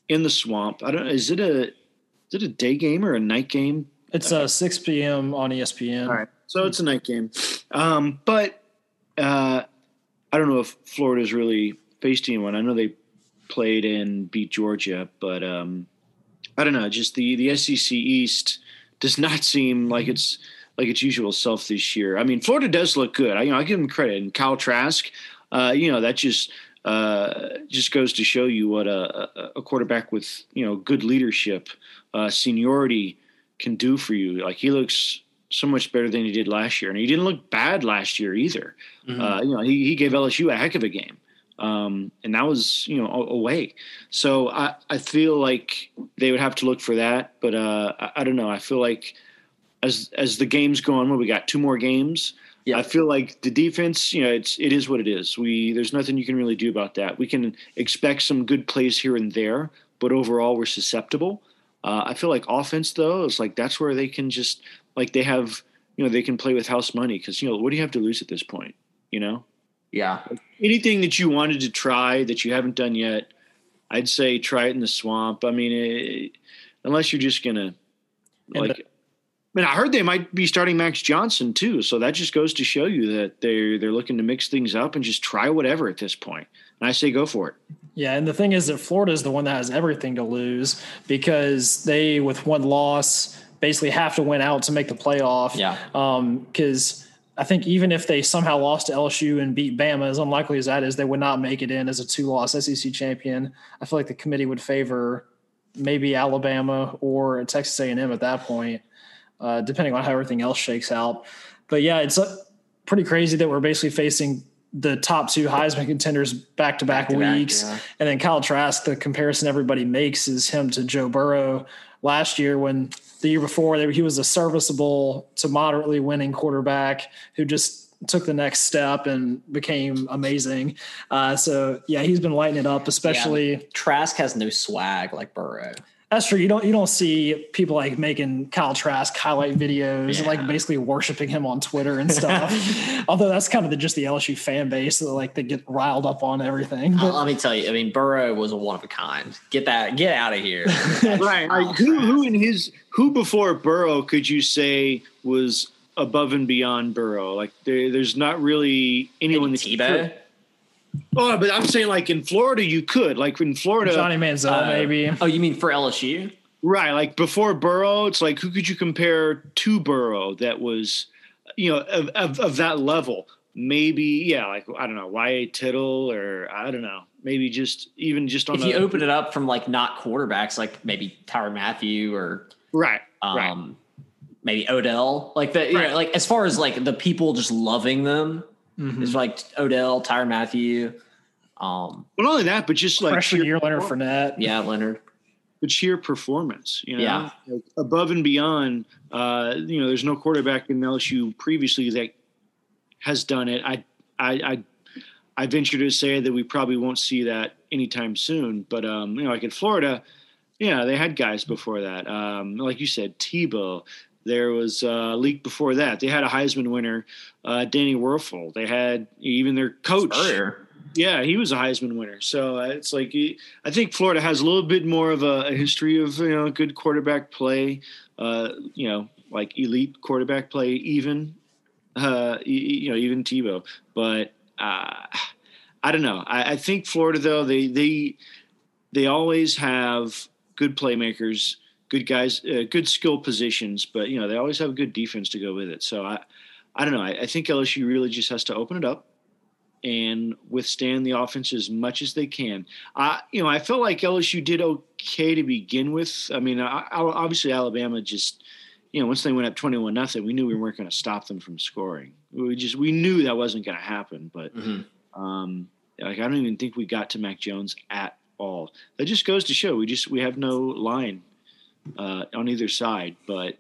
in the swamp. I don't. Is it a is it a day game or a night game? It's uh, 6 p.m. on ESPN. All right. So it's a night game. Um, but uh, I don't know if Florida's really faced anyone. I know they played and beat Georgia, but um, I don't know. Just the, the SEC East does not seem like it's like its usual self this year. I mean, Florida does look good. I, you know, I give them credit. And Kyle Trask, uh, you know, that just uh, just goes to show you what a, a quarterback with you know good leadership, uh, seniority can do for you. Like he looks so much better than he did last year, and he didn't look bad last year either. Mm-hmm. Uh, you know, he, he gave LSU a heck of a game. Um, and that was you know away. So I, I feel like they would have to look for that, but uh, I, I, don't know. I feel like as as the games go on, well, we got two more games. Yeah. I feel like the defense, you know, it's it is what it is. We there's nothing you can really do about that. We can expect some good plays here and there, but overall we're susceptible. Uh, I feel like offense though is like that's where they can just like they have you know they can play with house money because you know what do you have to lose at this point you know yeah anything that you wanted to try that you haven't done yet I'd say try it in the swamp I mean it, unless you're just gonna like the, I mean I heard they might be starting Max Johnson too so that just goes to show you that they're they're looking to mix things up and just try whatever at this point and I say go for it yeah, and the thing is that Florida is the one that has everything to lose because they, with one loss, basically have to win out to make the playoff. Yeah. Because um, I think even if they somehow lost to LSU and beat Bama, as unlikely as that is, they would not make it in as a two-loss SEC champion. I feel like the committee would favor maybe Alabama or Texas A&M at that point, uh, depending on how everything else shakes out. But yeah, it's uh, pretty crazy that we're basically facing the top two Heisman contenders back to back weeks. yeah. And then Kyle Trask, the comparison everybody makes is him to Joe Burrow last year when the year before he was a serviceable to moderately winning quarterback who just took the next step and became amazing. Uh, so yeah, he's been lighting it up, especially yeah, Trask has no swag like Burrow. That's true. You don't you don't see people like making Kyle Trask highlight videos yeah. and like basically worshiping him on Twitter and stuff. Although that's kind of the, just the LSU fan base that like they get riled up on everything. But, let me tell you, I mean Burrow was a one of a kind. Get that get out of here. right. Like, who who in his who before Burrow could you say was above and beyond Burrow? Like there, there's not really anyone Maybe Tebow. Oh, but I'm saying like in Florida, you could like in Florida, Johnny Manziel, uh, maybe. Oh, you mean for LSU? Right, like before Burrow, it's like who could you compare to Burrow that was, you know, of, of, of that level? Maybe, yeah, like I don't know, Y.A. Tittle or I don't know, maybe just even just on. If you open it up from like not quarterbacks, like maybe Tyrann Mathieu or right, um, right. maybe Odell, like the right. you know, like as far as like the people just loving them Mm-hmm. It's like Odell, Tyre Mathieu. Um, but not only that, but just like freshman year Leonard Fournette. Yeah, Leonard. But sheer performance, you know, yeah. like above and beyond. Uh, you know, there's no quarterback in LSU previously that has done it. I, I, I, I venture to say that we probably won't see that anytime soon. But um, you know, like in Florida, yeah, they had guys before that. Um, like you said, Tebow, there was a leak before that. They had a Heisman winner, uh, Danny Wuerffel. They had even their coach. Spurrier. Yeah, he was a Heisman winner. So uh, it's like I think Florida has a little bit more of a, a history of you know good quarterback play. Uh, you know, like elite quarterback play, even uh, you know even Tebow. But uh, I don't know. I, I think Florida though they they they always have good playmakers good guys, uh, good skill positions, but you know they always have good defense to go with it. So I, I don't know. I, I, think LSU really just has to open it up and withstand the offense as much as they can. I, you know, I felt like LSU did okay to begin with. I mean, I, obviously Alabama just, you know, once they went up twenty-one nothing, we knew we weren't going to stop them from scoring. We just we knew that wasn't going to happen. But mm-hmm. um, like I don't even think we got to Mac Jones at all. That just goes to show we just we have no line uh, on either side, but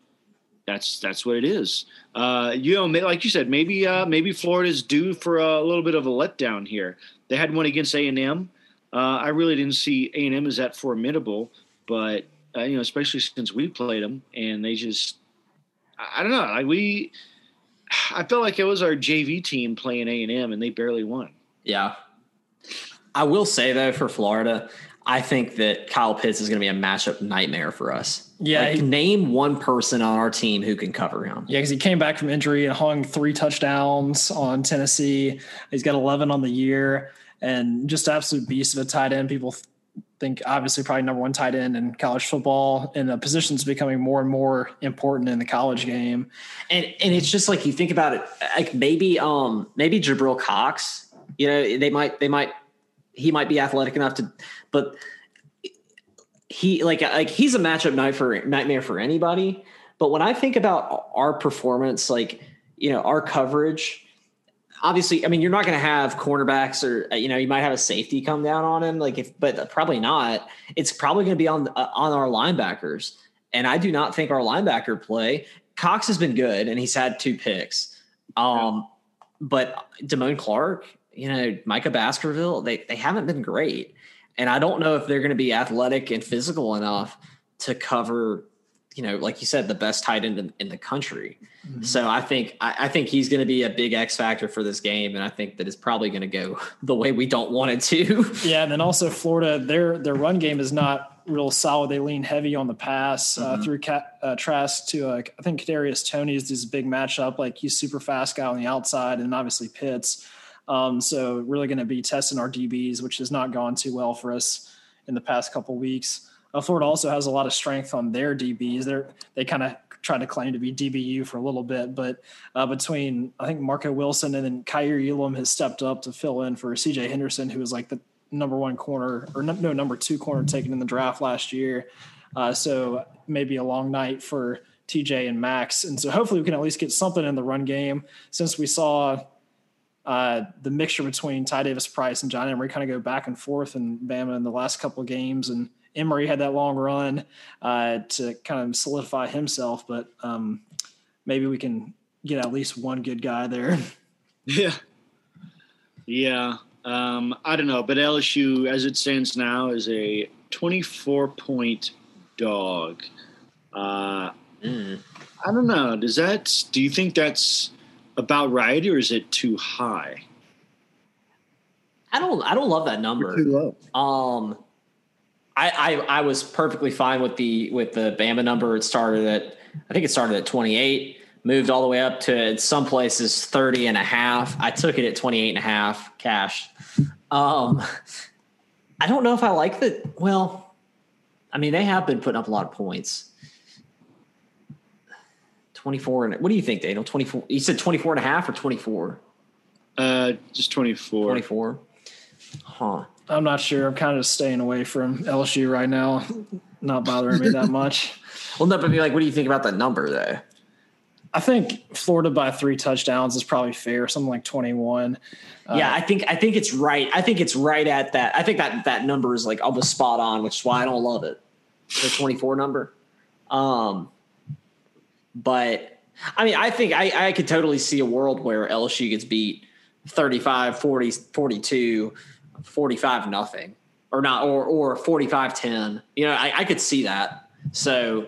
that's that's what it is. Uh, you know, like you said, maybe uh, maybe Florida's due for a little bit of a letdown here. They had one against A and M. Uh, I really didn't see A and M as that formidable, but uh, you know, especially since we played them, and they just, I don't know, like we, I felt like it was our JV team playing A and M, and they barely won. Yeah, I will say though, for Florida, I think that Kyle Pitts is going to be a matchup nightmare for us. Yeah, like, he- name one person on our team who can cover him. Yeah, because he came back from injury and hung three touchdowns on Tennessee. He's got 11 on the year and just absolute beast of a tight end. People think obviously probably number one tight end in college football, and the position's becoming more and more important in the college game. And and it's just like you think about it, like maybe um maybe Jabril Cox, you know, they might they might he might be athletic enough to, but he like like he's a matchup night for nightmare for anybody. But when I think about our performance, like you know our coverage, obviously, I mean you're not going to have cornerbacks or you know you might have a safety come down on him, like if but probably not. It's probably going to be on uh, on our linebackers, and I do not think our linebacker play. Cox has been good, and he's had two picks. Um, but Damone Clark, you know, Micah Baskerville, they they haven't been great, and I don't know if they're going to be athletic and physical enough to cover, you know, like you said, the best tight end in, in the country. So I think I, I think he's going to be a big X factor for this game, and I think that it's probably going to go the way we don't want it to. Yeah, and then also Florida, their their run game is not real solid. They lean heavy on the pass uh, through Cat, uh, Trask to uh, I think Kadarius Toney is this big matchup. Like he's super fast guy on the outside, and obviously Pitts. Um, so really going to be testing our DBs, which has not gone too well for us in the past couple weeks. Uh, Florida also has a lot of strength on their DBs. They're they kind of tried to claim to be DBU for a little bit, but uh, between I think Marco Wilson and then Kaiir Elam has stepped up to fill in for CJ Henderson, who was like the number one corner or no, no number two corner taken in the draft last year. Uh, so maybe a long night for TJ and Max, and so hopefully we can at least get something in the run game since we saw uh, the mixture between Ty Davis Price and John Emery kind of go back and forth in Bama in the last couple of games. And Emery had that long run uh, to kind of solidify himself, but um, maybe we can get at least one good guy there. Yeah. Yeah. Um, I don't know, but LSU, as it stands now, is a 24 point dog. Uh, Mm. I don't know. Does that, do you think that's about right or is it too high? I don't I don't love that number. Too low. Um, I, I I was perfectly fine with the with the Bama number. It started at I think it started at 28, moved all the way up to in some places 30 and a half. I took it at 28 and a half cash. Um, I don't know if I like the well, I mean they have been putting up a lot of points. 24 and what do you think, Daniel? 24 you said 24 and a half or 24? Uh, just 24. 24. Huh. I'm not sure. I'm kind of staying away from LSU right now. Not bothering me that much. Well, no, but be like, what do you think about that number though? I think Florida by three touchdowns is probably fair, something like 21. yeah, I think I think it's right. I think it's right at that. I think that that number is like almost spot on, which is why I don't love it. The 24 number. Um but I mean, I think I I could totally see a world where LSU gets beat 35 40 42 45 nothing or not or or 45 10. You know, I, I could see that. So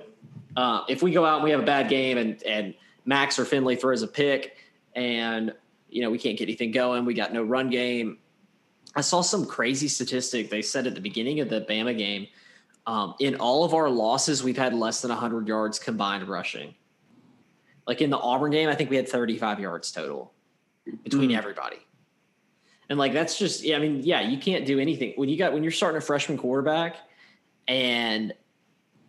uh, if we go out and we have a bad game and and Max or Finley throws a pick and you know we can't get anything going, we got no run game. I saw some crazy statistic. They said at the beginning of the Bama game, um, in all of our losses, we've had less than 100 yards combined rushing. Like in the Auburn game, I think we had 35 yards total between Mm. everybody. And like that's just yeah, I mean, yeah, you can't do anything when you got when you're starting a freshman quarterback and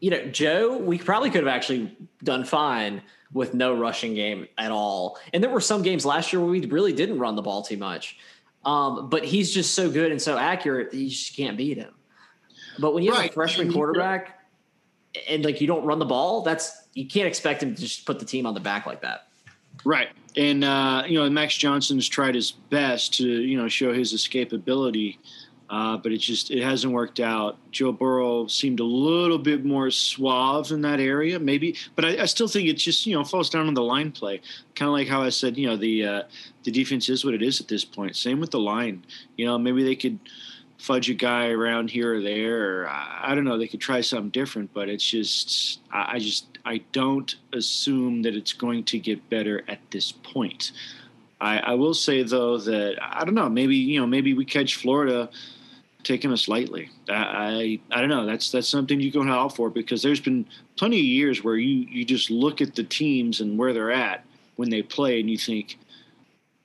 you know, Joe, we probably could have actually done fine with no rushing game at all. And there were some games last year where we really didn't run the ball too much. Um, but he's just so good and so accurate that you just can't beat him. But when you have a freshman quarterback and like you don't run the ball, that's you can't expect him to just put the team on the back like that. Right. And, uh, you know, Max Johnson's tried his best to, you know, show his escapability, uh, but it just, it hasn't worked out. Joe Burrow seemed a little bit more suave in that area, maybe, but I, I still think it just, you know, falls down on the line play. Kind of like how I said, you know, the, uh, the defense is what it is at this point. Same with the line. You know, maybe they could fudge a guy around here or there, or I, I don't know, they could try something different, but it's just, I, I just, I don't assume that it's going to get better at this point. I, I will say though that I don't know. Maybe you know. Maybe we catch Florida taking us lightly. I, I, I don't know. That's that's something you can out for because there's been plenty of years where you you just look at the teams and where they're at when they play, and you think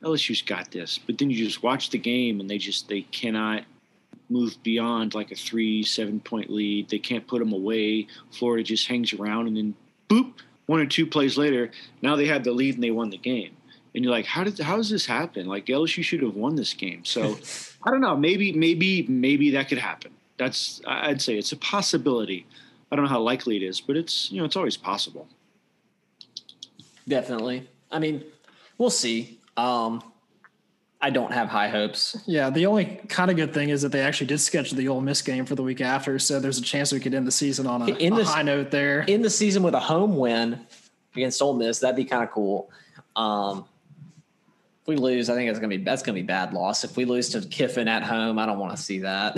LSU's got this, but then you just watch the game and they just they cannot move beyond like a three seven point lead. They can't put them away. Florida just hangs around, and then boop, one or two plays later, now they had the lead and they won the game. And you're like, how did how does this happen? Like LSU should have won this game. So I don't know. Maybe maybe maybe that could happen. That's I'd say it's a possibility. I don't know how likely it is, but it's you know it's always possible. Definitely. I mean, we'll see. Um, I don't have high hopes. Yeah, the only kind of good thing is that they actually did schedule the Ole Miss game for the week after, so there's a chance we could end the season on a, in a the, high note there. In the season with a home win against Ole Miss, that'd be kind of cool. Um, if we lose, I think it's gonna be that's gonna be bad loss. If we lose to Kiffin at home, I don't want to see that.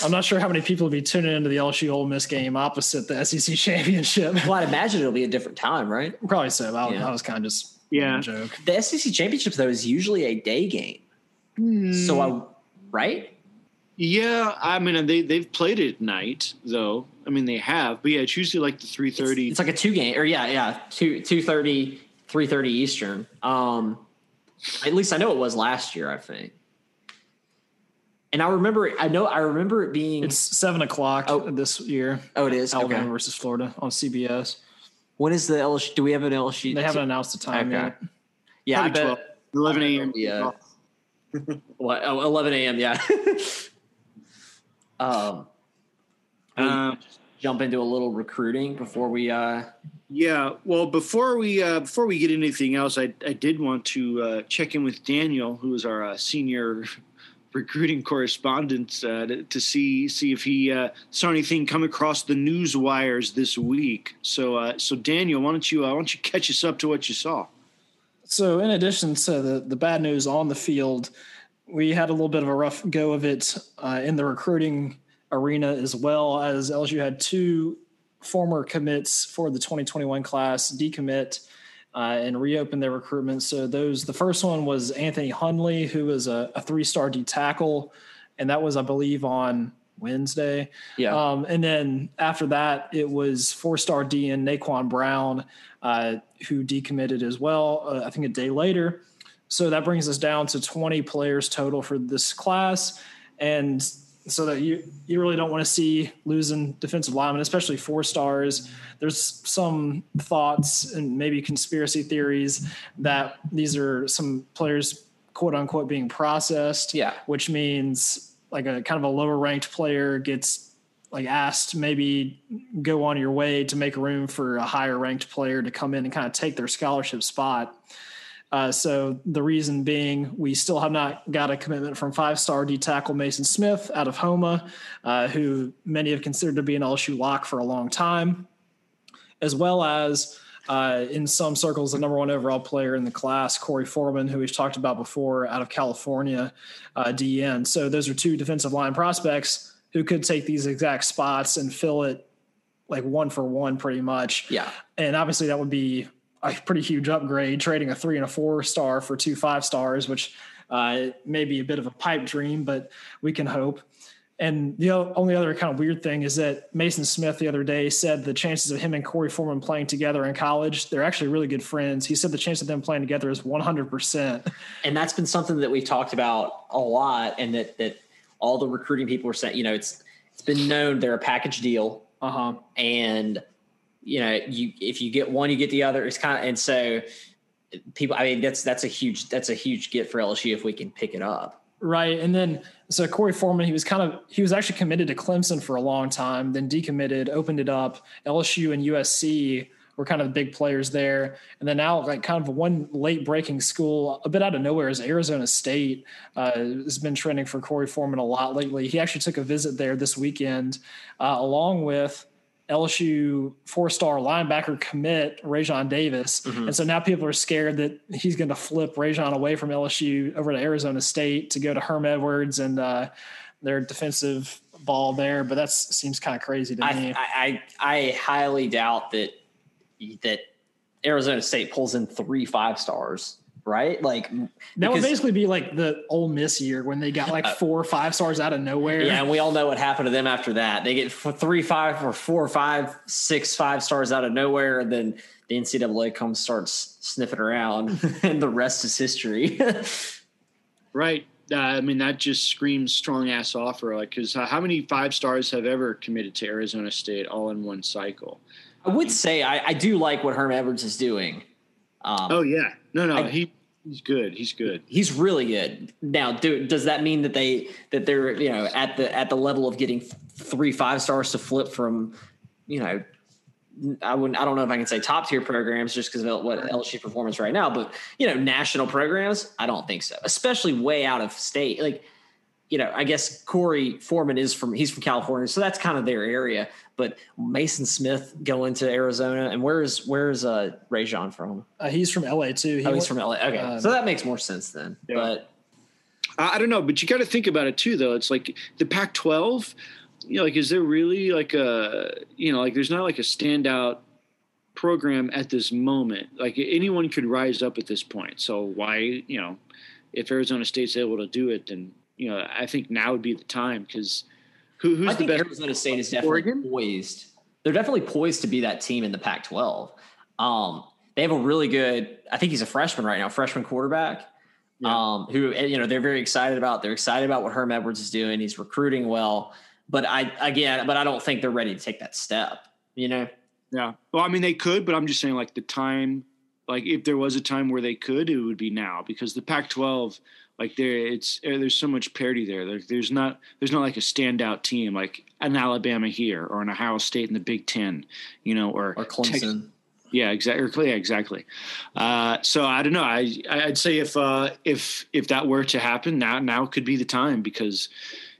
I'm not sure how many people will be tuning into the LSU Ole Miss game opposite the SEC championship. Well, I imagine it'll be a different time, right? Probably so. I, yeah. I was kind of just yeah. Joke. The SEC championship though is usually a day game. Mm. So I right? Yeah, I mean they they've played it at night though. I mean they have, but yeah, it's usually like the three thirty. It's, it's, like a two game, or yeah, yeah, two two thirty, three thirty Eastern. Um, at least I know it was last year. I think. And I remember, I know, I remember it being. It's seven o'clock oh, this year. Oh, it is Alabama okay. versus Florida on CBS. When is the LSU? Do we have an LSU? They haven't announced the time okay. yet. Yeah, Probably I bet 11 a.m. Yeah. what? Oh, 11 a.m. Yeah. um, um jump into a little recruiting before we. uh Yeah. Well, before we uh before we get anything else, I I did want to uh check in with Daniel, who is our uh, senior recruiting correspondent uh, to, to, see see if he uh, saw anything come across the news wires this week. So, uh, so Daniel, why don't you uh, why don't you catch us up to what you saw? So, in addition to the the bad news on the field, we had a little bit of a rough go of it uh, in the recruiting arena as well as LSU had two former commits for the 2021 class decommit uh, and reopened their recruitment. So those the first one was Anthony Hunley, who was a, a three star D tackle, and that was I believe on Wednesday. Yeah. Um, and then after that, it was four star D and Naquan Brown, uh, who decommitted as well. Uh, I think a day later. So that brings us down to 20 players total for this class. And so that you you really don't want to see losing defensive linemen, especially four stars. There's some thoughts and maybe conspiracy theories that these are some players quote unquote being processed. Yeah, which means like a kind of a lower ranked player gets like asked maybe go on your way to make room for a higher ranked player to come in and kind of take their scholarship spot. Uh, so the reason being, we still have not got a commitment from five-star D tackle Mason Smith out of Houma, uh, who many have considered to be an LSU lock for a long time, as well as uh, in some circles the number one overall player in the class, Korey Foreman, who we've talked about before, out of California, uh, DN. So those are two defensive line prospects who could take these exact spots and fill it like one for one, pretty much. Yeah, and obviously that would be a pretty huge upgrade, trading a three and a four star for two five stars, which uh, may be a bit of a pipe dream, but we can hope. And the only other kind of weird thing is that Mason Smith the other day said the chances of him and Korey Foreman playing together in college, they're actually really good friends. He said the chance of them playing together is 100%. And that's been something that we've talked about a lot and that, that all the recruiting people are saying, you know, it's, it's been known they're a package deal. Uh-huh. And you know, you if you get one, you get the other. It's kind of and so people. I mean, that's that's a huge that's a huge get for LSU if we can pick it up. Right, and then so Korey Foreman, he was kind of he was actually committed to Clemson for a long time, then decommitted, opened it up. LSU and USC were kind of the big players there, and then now like kind of one late breaking school, a bit out of nowhere, is Arizona State uh, has been trending for Korey Foreman a lot lately. He actually took a visit there this weekend, uh, along with LSU four star linebacker commit Raesjon Davis. Mm-hmm. And so now people are scared that he's going to flip Raesjon away from LSU over to Arizona State to go to Herm Edwards and uh, their defensive ball there. But that seems kind of crazy to I, me. I, I, I highly doubt that that Arizona State pulls in three five stars. Right? Like that would basically be like the Ole Miss year when they got like four or five stars out of nowhere. Yeah, and we all know what happened to them after that. They get three, five, or four, five, six, five stars out of nowhere, and then the NCAA comes starts sniffing around, and the rest is history. right. Uh, I mean, that just screams strong ass offer. Like, because uh, how many five stars have ever committed to Arizona State all in one cycle? I would say I, I do like what Herm Edwards is doing. Um, oh yeah, no, no, I, he he's good. He's good. He's really good. Now, do, does that mean that they that they're you know at the at the level of getting three five stars to flip from you know I wouldn't. I don't know if I can say top tier programs just because of what LSU performance right now, but you know, national programs. I don't think so, especially way out of state. Like, you know, I guess Korey Foreman is from he's from California, so that's kind of their area. But Mason Smith going to Arizona, and where's where's uh Raesjon from? Uh, he's from LA too. He oh, he's from LA. Okay, um, so that makes more sense then. Yeah. But I don't know, but you got to think about it too, though. It's like the Pac-12 you know, like, is there really like a, you know, like there's not like a standout program at this moment. Like anyone could rise up at this point. So why, you know, if Arizona State's able to do it, then you know, I think now would be the time because who, who's I the best? Arizona State is definitely Oregon? poised. They're definitely poised to be that team in the Pac-12. Um, they have a really good. I think he's a freshman right now, freshman quarterback. Yeah. Um, who you know they're very excited about. They're excited about what Herm Edwards is doing. He's recruiting well. But I again, but I don't think they're ready to take that step. You know? Yeah. Well, I mean, they could, but I'm just saying, like the time, like if there was a time where they could, it would be now because the Pac-12, like there, it's eh, there's so much parity there. there. There's not there's not like a standout team like an Alabama here or an Ohio State in the Big Ten, you know, or or Clemson. Yeah, exactly. Yeah, exactly. Uh, so I don't know. I I'd say if uh, if if that were to happen, now now could be the time because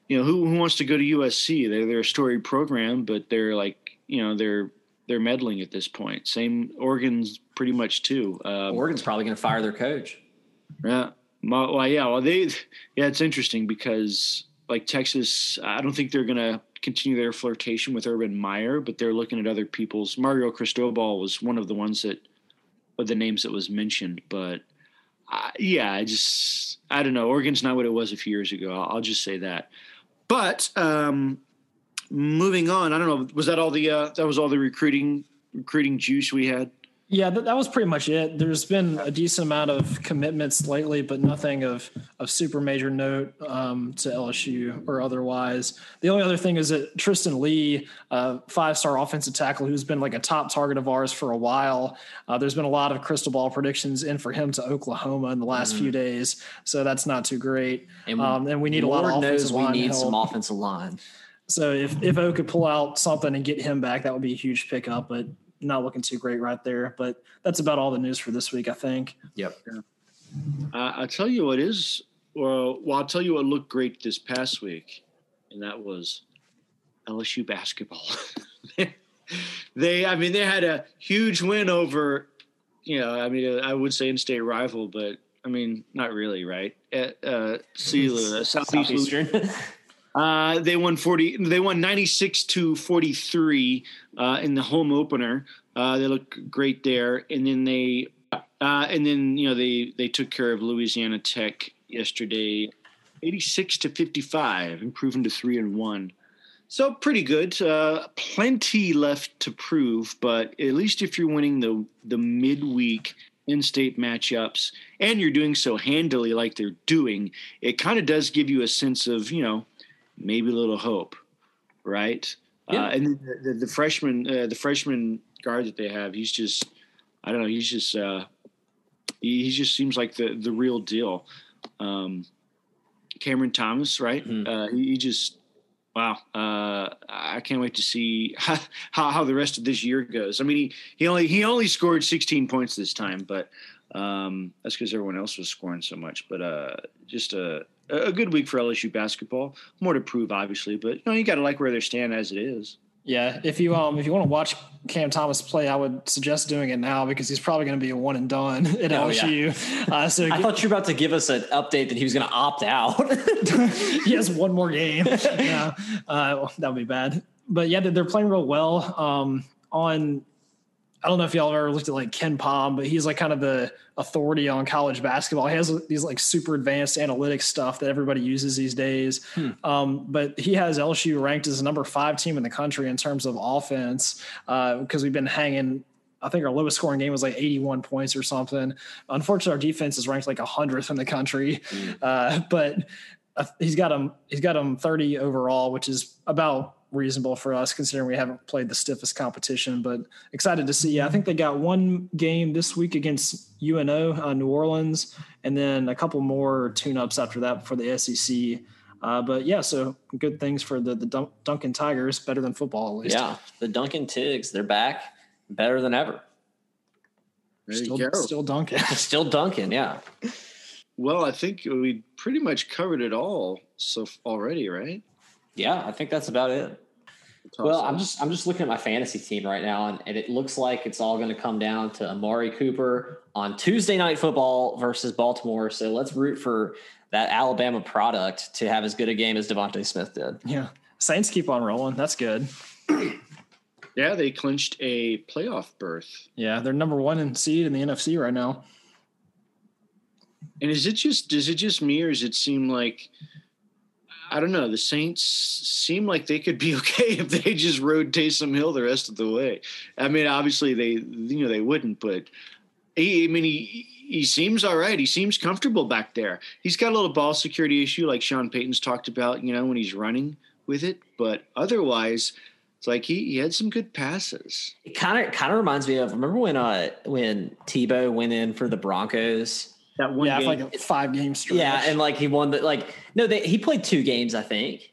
you know, who, who wants to go to USC? They're they're a storied program, but they're like, you know, they're they're meddling at this point. Same Oregon's pretty much too. Um, Oregon's probably going to fire their coach. Yeah. Well, yeah. Well, they yeah, it's interesting because like Texas, I don't think they're going to continue their flirtation with Urban Meyer, but they're looking at other people's. Mario Cristobal was one of the ones that, of the names that was mentioned, but uh, yeah, I just I don't know. Oregon's not what it was a few years ago. I'll, I'll just say that. But um, moving on, I don't know. Was that all the uh, that was all the recruiting recruiting juice we had? Yeah, that, that, was pretty much it. There's been a decent amount of commitments lately, but nothing of of super major note um, to LSU or otherwise. The only other thing is that Tristan Leigh, uh, five star offensive tackle, who's been like a top target of ours for a while. Uh, there's been a lot of crystal ball predictions in for him to Oklahoma in the last mm few days, so that's not too great. And, um, and we need Lord a lot of offensive line. We need help. some offensive line. So if if O could pull out something and get him back, that would be a huge pickup. But not looking too great right there. But that's about all the news for this week, I think. Yep. Yeah. Uh, I'll tell you what is, well, well, I'll tell you what looked great this past week, and that was LSU basketball. they, I mean, they had a huge win over, you know, I mean, I would say in-state rival, but I mean, not really, right? At uh, Southeastern. Southeastern. Uh, they won 40 they won 96 to 43 uh, in the home opener. Uh, they look great there. And then they uh, and then you know they they took care of louisiana tech yesterday. 86 to 55 improving to 3 and 1 so pretty good. Uh, plenty left to prove but at least if you're winning the the midweek in-state matchups and you're doing so handily like they're doing it kind of does give you a sense of you know maybe a little hope, right? Yeah. Uh, and the, the, the freshman, uh, the freshman guard that they have, he's just, I don't know, he's just, uh, he, he just seems like the the real deal. Um, Cameron Thomas, right? Mm-hmm. Uh, he, he, just, wow, uh, I can't wait to see how, how, how the rest of this year goes. I mean, he he only he only scored 16 points this time, but um, that's because everyone else was scoring so much. But uh, just a a good week for LSU basketball. More to prove, obviously, but you know you got to like where they stand as it is. Yeah, if you um if you want to watch Cam Thomas play, I would suggest doing it now because he's probably going to be a one and done at oh, LSU. Yeah. Uh, so I thought you were about to give us an update that he was going to opt out. he has one more game. yeah, uh, that would be bad. But yeah, they're playing real well. Um, on I don't know if y'all have ever looked at like KenPom, but he's like kind of the authority on college basketball. He has these like super advanced analytics stuff that everybody uses these days. Hmm. Um, but he has LSU ranked as the number five team in the country in terms of offense because uh, we've been hanging. I think our lowest scoring game was like 81 points or something. Unfortunately, our defense is ranked like a 100th in the country, hmm. uh, but uh, he's got him. He's got him 30 overall, which is about reasonable for us considering we haven't played the stiffest competition. But excited to see. Yeah, I think they got one game this week against UNO, uh, New Orleans, and then a couple more tune-ups after that for the SEC. Uh, but yeah, so good things for the the Dun- Duncan Tigers, better than football at least. Yeah, the Duncan Tigs, they're back, better than ever. There still, still Duncan, still Duncan. Yeah. Well, I think we pretty much covered it all so already, right? Yeah, I think that's about it. Well, I'm just I'm just looking at my fantasy team right now, and, and it looks like it's all going to come down to Amari Cooper on Tuesday night football versus Baltimore. So let's root for that Alabama product to have as good a game as DeVonta Smith did. Yeah, Saints keep on rolling. That's good. yeah, they clinched a playoff berth. Yeah, they're number one in seed in the NFC right now. And is it just does it just me, or does it seem like? I don't know. The Saints seem like they could be okay if they just rode Taysom Hill the rest of the way. I mean, obviously they, you know, they wouldn't, but he, I mean, he he seems all right. He seems comfortable back there. He's got a little ball security issue, like Sean Payton's talked about, you know, when he's running with it. But otherwise, it's like he, he had some good passes. It kind of kind of reminds me of remember when uh when Tebow went in for the Broncos that one yeah, game. like a five game stretch. Yeah, and like he won the like no, they, he played two games, I think.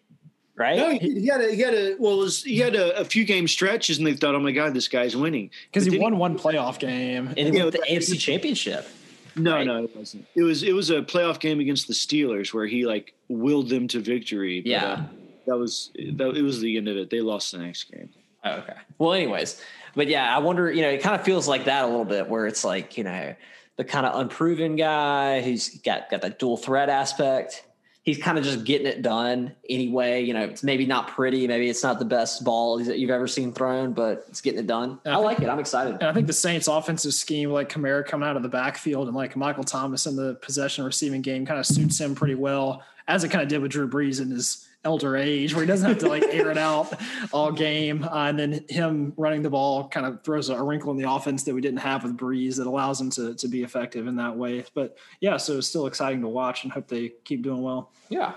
Right? No, he, he had a he had a well, was, he had a, a, few game stretches, and they thought, oh my god, this guy's winning because he won he, one playoff game and he won the AFC Championship. No, right? no, it wasn't. It was it was a playoff game against the Steelers where he like willed them to victory. But, yeah, uh, that was that. It was the end of it. They lost the next game. Oh, okay. Well, anyways, but yeah, I wonder. You know, it kind of feels like that a little bit, where it's like you know the kind of unproven guy who's got got that dual threat aspect. He's kind of just getting it done anyway. You know, it's maybe not pretty, maybe it's not the best ball that you've ever seen thrown, but it's getting it done. I, I like it. I'm excited. And I think the Saints' offensive scheme, like Kamara coming out of the backfield and like Michael Thomas in the possession receiving game, kind of suits him pretty well, as it kind of did with Drew Brees in his elder age where he doesn't have to like air it out all game. Uh, and then him running the ball kind of throws a wrinkle in the offense that we didn't have with Brees that allows him to, to be effective in that way. But yeah, so it's still exciting to watch and hope they keep doing well. Yeah.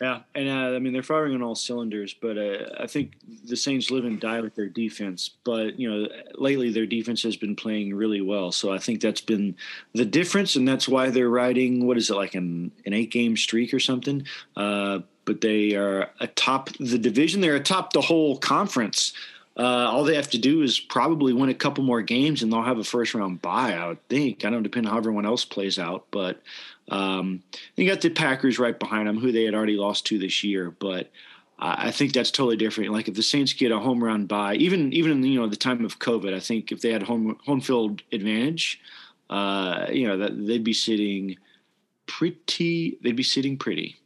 Yeah, and uh, I mean they're firing on all cylinders, but uh, I think the Saints live and die with their defense. But you know, lately their defense has been playing really well, so I think that's been the difference, and that's why they're riding what is it like an an eight game streak or something. Uh, but they are atop the division. They're atop the whole conference. Uh, all they have to do is probably win a couple more games, and they'll have a first round bye. I would think. I don't depend on how everyone else plays out, but um, you got the Packers right behind them, who they had already lost to this year. But I think that's totally different. Like if the Saints get a home run bye, even even in you know the time of COVID, I think if they had home home field advantage, uh, you know that they'd be sitting pretty. They'd be sitting pretty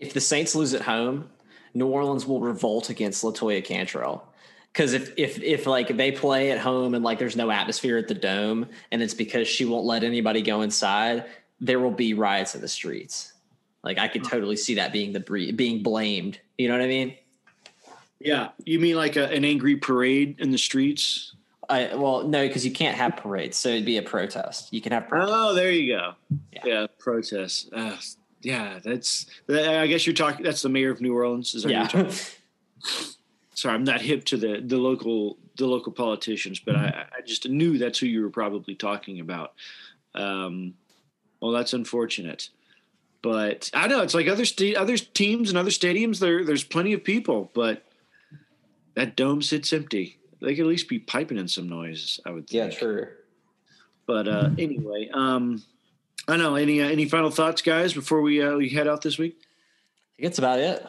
if the Saints lose at home, New Orleans will revolt against LaToya Cantrell. Because if if if like they play at home and like there's no atmosphere at the dome, and it's because she won't let anybody go inside, there will be riots in the streets. Like I could totally see that being the being blamed. You know what I mean? Yeah, you mean like a, an angry parade in the streets? I, well, no, because you can't have parades, so it'd be a protest. You can have. Protests. Oh, there you go. Yeah, yeah protests. Uh, yeah, that's. I guess you're talking. That's the mayor of New Orleans. Is that yeah. Sorry, I'm not hip to the the local the local politicians, but I, I just knew that's who you were probably talking about. Um, well, that's unfortunate, but I know it's like other st- other teams and other stadiums. There, there's plenty of people, but that dome sits empty. They could at least be piping in some noise. I would. Think. Yeah, true. But uh, anyway, um, I know. Any uh, any final thoughts, guys, before we uh, we head out this week? I think that's about it.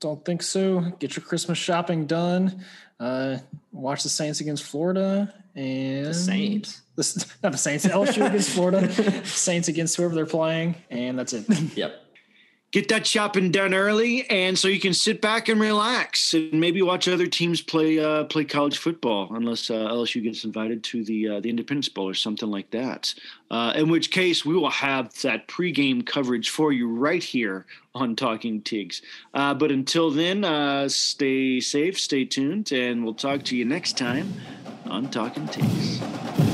Don't think so. Get your Christmas shopping done. Uh, watch the Saints against Florida and the Saints. The, not the Saints. LSU against Florida. Saints against whoever they're playing, and that's it. Yep. Get that shopping done early, and so you can sit back and relax and maybe watch other teams play uh, play college football, unless uh, LSU gets invited to the uh, the Independence Bowl or something like that. Uh, in which case, we will have that pregame coverage for you right here on Talking Tigs. Uh, but until then, uh, stay safe, stay tuned, and we'll talk to you next time on Talking Tigs.